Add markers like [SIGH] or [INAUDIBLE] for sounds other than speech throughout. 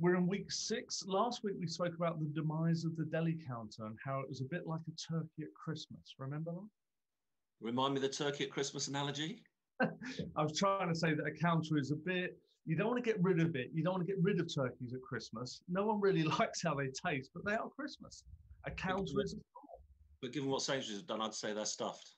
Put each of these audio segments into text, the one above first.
We're in week six. Last week we spoke about the demise of the deli counter and how it was a bit like a turkey at Christmas. Remember that? Remind me the turkey at Christmas analogy. [LAUGHS] I was trying to say that a counter is a bit, you don't want to get rid of it. You don't want to get rid of turkeys at Christmas. No one really [LAUGHS] likes how they taste, but they are Christmas. A counter is a store. But given what Sainsbury's have done, I'd say they're stuffed.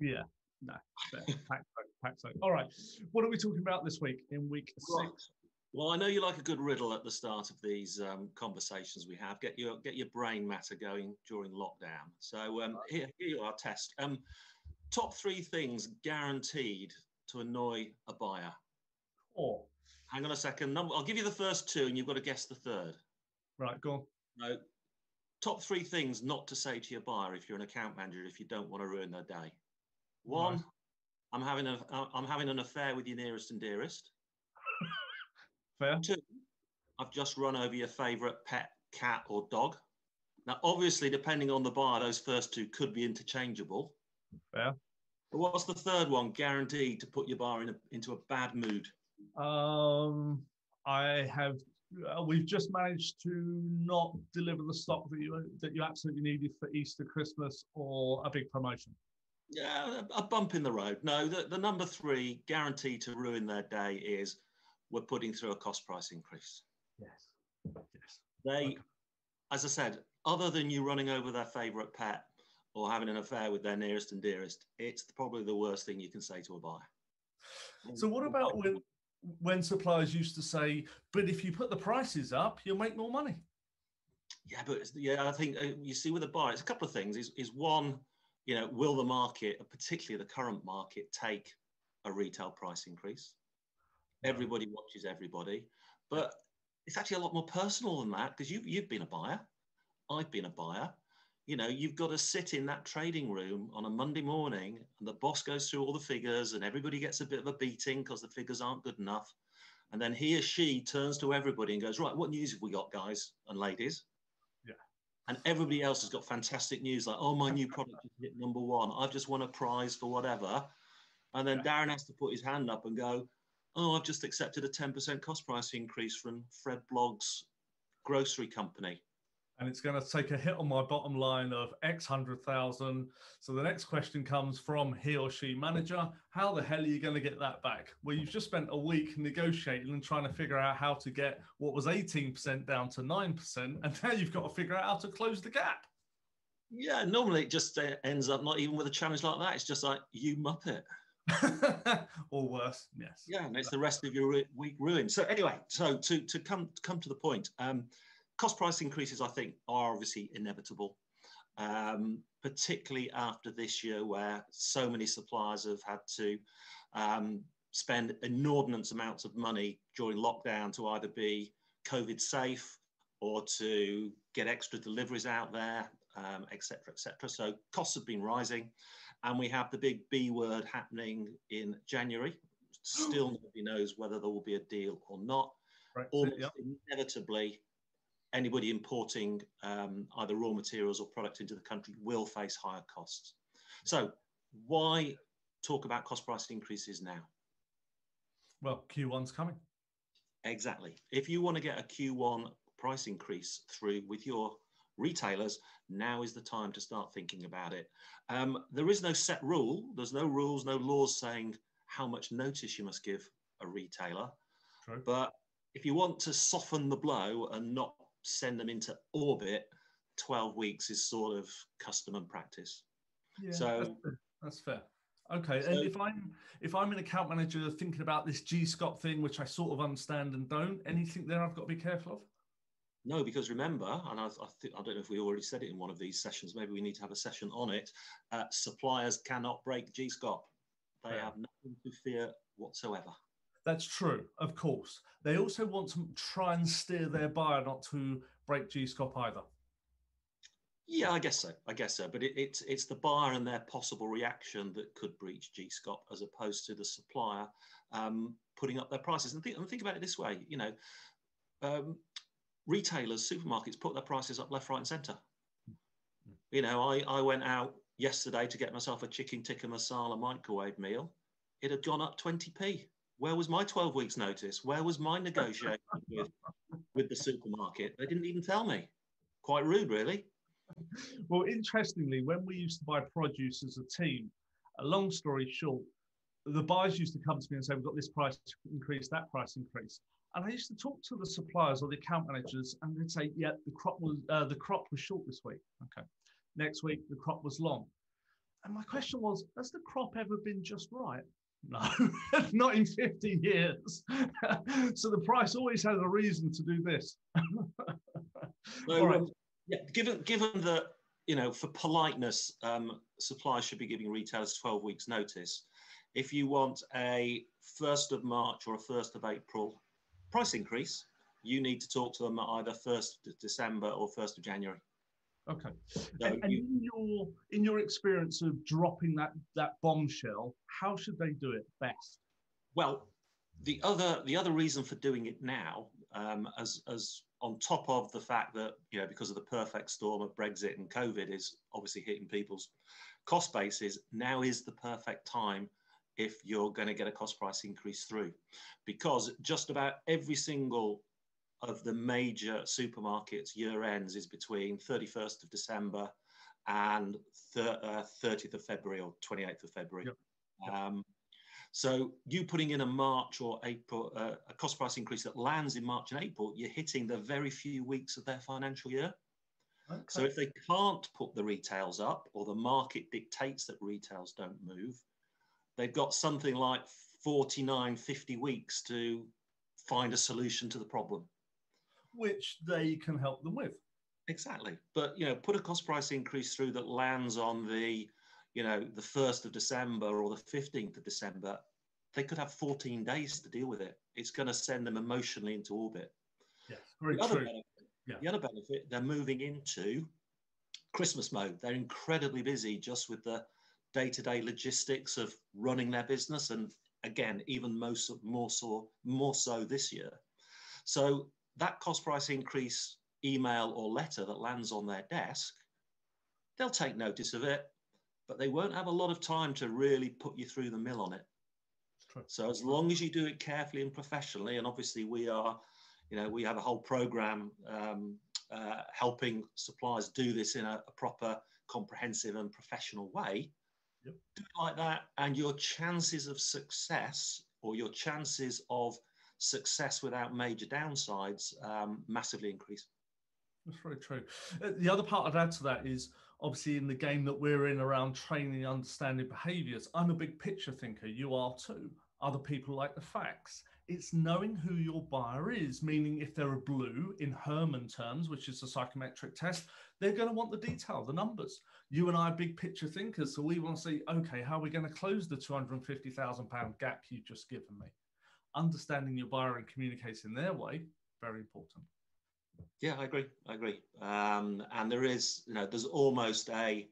Yeah, no. pack, pack, pack, All right. What are we talking about this week in week right. six? Well, I know you like a good riddle at the start of these um, conversations we have. Get your get your brain matter going during lockdown. So um, here, here you are, test. Um, top three things guaranteed to annoy a buyer. Four. Hang on a second. Number, I'll give you the first two, and you've got to guess the third. Right, go on. No. Top three things not to say to your buyer if you're an account manager if you don't want to ruin their day. One, right. I'm having a I'm having an affair with your nearest and dearest. Fair. Two, I've just run over your favourite pet cat or dog. Now, obviously, depending on the buyer, those first two could be interchangeable. Fair. But what's the third one guaranteed to put your bar in a, into a bad mood? Um, I have. Uh, we've just managed to not deliver the stock that you that you absolutely needed for Easter, Christmas, or a big promotion. Yeah, a, a bump in the road. No, the, the number three guaranteed to ruin their day is we're putting through a cost price increase. Yes. Yes. They, okay. as I said, other than you running over their favourite pet, or having an affair with their nearest and dearest, it's probably the worst thing you can say to a buyer. So, what about when when suppliers used to say, "But if you put the prices up, you'll make more money"? Yeah, but yeah, I think uh, you see with a buyer, it's a couple of things. Is is one, you know, will the market, particularly the current market, take a retail price increase? Everybody watches everybody, but it's actually a lot more personal than that because you've you've been a buyer, I've been a buyer you know, you've got to sit in that trading room on a Monday morning and the boss goes through all the figures and everybody gets a bit of a beating because the figures aren't good enough. And then he or she turns to everybody and goes, Right, what news have we got, guys and ladies? Yeah. And everybody else has got fantastic news like, Oh, my new product is hit number one. I've just won a prize for whatever. And then. Darren has to put his hand up and go, Oh, I've just accepted a 10% cost price increase from Fred Blogg's grocery company and it's going to take a hit on my bottom line of X hundred thousand. So the next question comes from he or she manager. How the hell are you going to get that back? Well, you've just spent a week negotiating and trying to figure out how to get what was 18% down to 9%. And now you've got to figure out how to close the gap. Yeah, normally it just uh, ends up not even with a challenge like that. It's just like, you muppet. [LAUGHS] or worse, yes. Yeah, and it's the rest of your week ruined. So anyway, so to, to come to come to the point, um, cost price increases, I think, are obviously inevitable, um, particularly after this year where so many suppliers have had to um, spend inordinate amounts of money during lockdown to either be COVID safe or to get extra deliveries out there, etc., um, etc. Et so costs have been rising, and we have the big B word happening in January. Still [GASPS] nobody knows whether there will be a deal or not. Right. Almost yeah. inevitably, anybody importing um, either raw materials or product into the country will face higher costs. So why talk about cost price increases now? Well, Q1's coming. Exactly. If you want to get a Q1 price increase through with your retailers, now is the time to start thinking about it. Um, there is no set rule. There's no rules, no laws saying how much notice you must give a retailer. True. But if you want to soften the blow and not send them into orbit, 12 weeks is sort of custom and practice. Yeah, so that's fair. That's fair. Okay, so, and if I'm if I'm an account manager thinking about this G-SCOP thing, which I sort of understand and don't, anything there I've got to be careful of? No, because remember, and I, I, th- I don't know if we already said it in one of these sessions. Maybe we need to have a session on it. Uh, suppliers cannot break G-SCOP; they have nothing to fear whatsoever. That's true, of course. They also want to try and steer their buyer not to break G-SCOP either. Yeah, I guess so. I guess so. But it, it's it's the buyer and their possible reaction that could breach G-SCOP as opposed to the supplier um, putting up their prices. And think, and think about it this way: you know, um, retailers, supermarkets put their prices up left, right, and centre. Hmm. You know, I, I went out yesterday to get myself a chicken tikka masala microwave meal. It had gone up 20p. Where was my 12 weeks notice? Where was my negotiation with with the supermarket. They didn't even tell me. Quite rude, really. Well, interestingly, when we used to buy produce as a team, a long story short, the buyers used to come to me and say, We've got this price increase, that price increase. And I used to talk to the suppliers or the account managers, and they'd say, "Yeah, the crop was uh, the crop was short this week. Okay, next week the crop was long." And my question was, has the crop ever been just right? No, [LAUGHS] not in 50 years. [LAUGHS] so the price always has a reason to do this. [LAUGHS] right. um, yeah, given given that you know, for politeness, um, suppliers should be giving retailers 12 weeks notice. If you want a 1st of March or a 1st of April price increase, you need to talk to them at either 1st of December or 1st of January. Okay. So and, and you, in your in your experience of dropping that that bombshell, how should they do it best? Well, the other the other reason for doing it now, um, as as on top of the fact that you know because of the perfect storm of Brexit and COVID is obviously hitting people's cost bases, now is the perfect time if you're going to get a cost price increase through, because just about every single of the major supermarkets year ends is between 31st of December and th- uh, 30th of February or 28th of February. Yep. Um, so you putting in a March or April, uh, a cost price increase that lands in March and April, you're hitting the very few weeks of their financial year. Okay. So if they can't put the retails up or the market dictates that retails don't move, they've got something like 49, 50 weeks to find a solution to the problem which they can help them with. Exactly. But, you know, put a cost price increase through that lands on the, you know, the 1st of December or the 15th of December, they could have 14 days to deal with it. It's going to send them emotionally into orbit. Yeah, very the true. Benefit, yeah. The other benefit, they're moving into Christmas mode. They're incredibly busy just with the day-to-day logistics of running their business, and again, even most more so more so this year. So that cost price increase email or letter that lands on their desk, they'll take notice of it, but they won't have a lot of time to really put you through the mill on it. So as long as you do it carefully and professionally, and obviously we are, you know, we have a whole program um, uh, helping suppliers do this in a, a, proper, comprehensive and professional way. Yep. Do it like that, and your chances of success or your chances of success without major downsides um, massively increase. That's very true. Uh, the other part I'd add to that is obviously in the game that we're in around training understanding behaviors, I'm a big picture thinker. You are too. Other people like the facts. It's knowing who your buyer is, meaning if they're a blue in Herrmann terms, which is a psychometric test, they're going to want the detail, the numbers. You and I are big picture thinkers. So we want to say, okay, how are we going to close the £250,000 gap you've just given me? understanding your buyer and communicating their way, very important. Yeah, I agree. I agree. Um, and there is, you know, there's almost a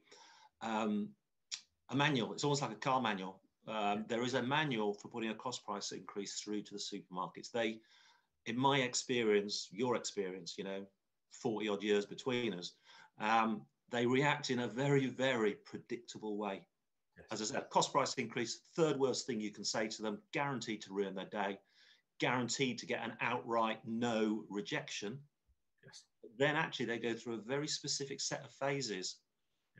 um, a manual. It's almost like a car manual. Um, there is a manual for putting a cost price increase through to the supermarkets. They, in my experience, your experience, you know, 40 odd years between us, um, they react in a very, very predictable way. As I said, cost price increase, third worst thing you can say to them, guaranteed to ruin their day, guaranteed to get an outright no rejection. Yes. Then actually they go through a very specific set of phases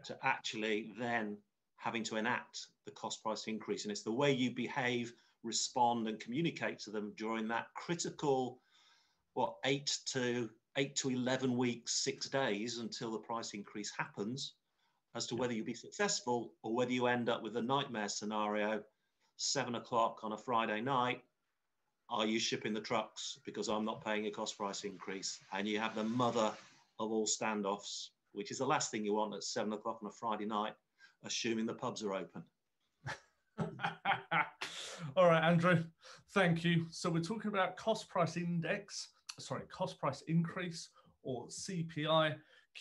to actually then having to enact the cost price increase. And it's the way you behave, respond, and communicate to them during that critical, what, eight to eight to 11 weeks, six days until the price increase happens as to whether you'll be successful or whether you end up with a nightmare scenario seven o'clock on a Friday night. Are you shipping the trucks because I'm not paying a cost price increase? And you have the mother of all standoffs, which is the last thing you want at seven o'clock on a Friday night, assuming the pubs are open. [LAUGHS] all right, Andrew, thank you. So we're talking about cost price index, sorry, cost price increase or CPI.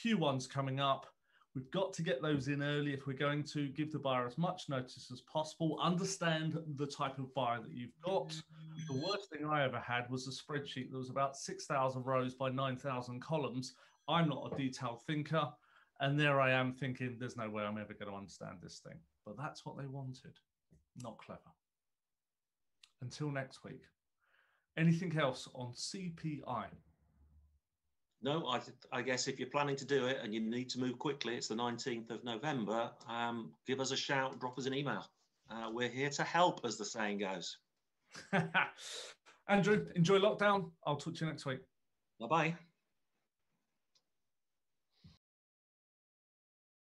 Q1's coming up. We've got to get those in early if we're going to give the buyer as much notice as possible. Understand the type of buyer that you've got. The worst thing I ever had was a spreadsheet that was about 6,000 rows by 9,000 columns. I'm not a detailed thinker. And there I am thinking, there's no way I'm ever going to understand this thing. But that's what they wanted. Not clever. Until next week. Anything else on CPI? no, I, I guess if you're planning to do it and you need to move quickly, it's the 19th of November. Um, give us a shout, drop us an email. Uh, we're here to help, as the saying goes. [LAUGHS] Andrew, enjoy lockdown. I'll talk to you next week. Bye bye.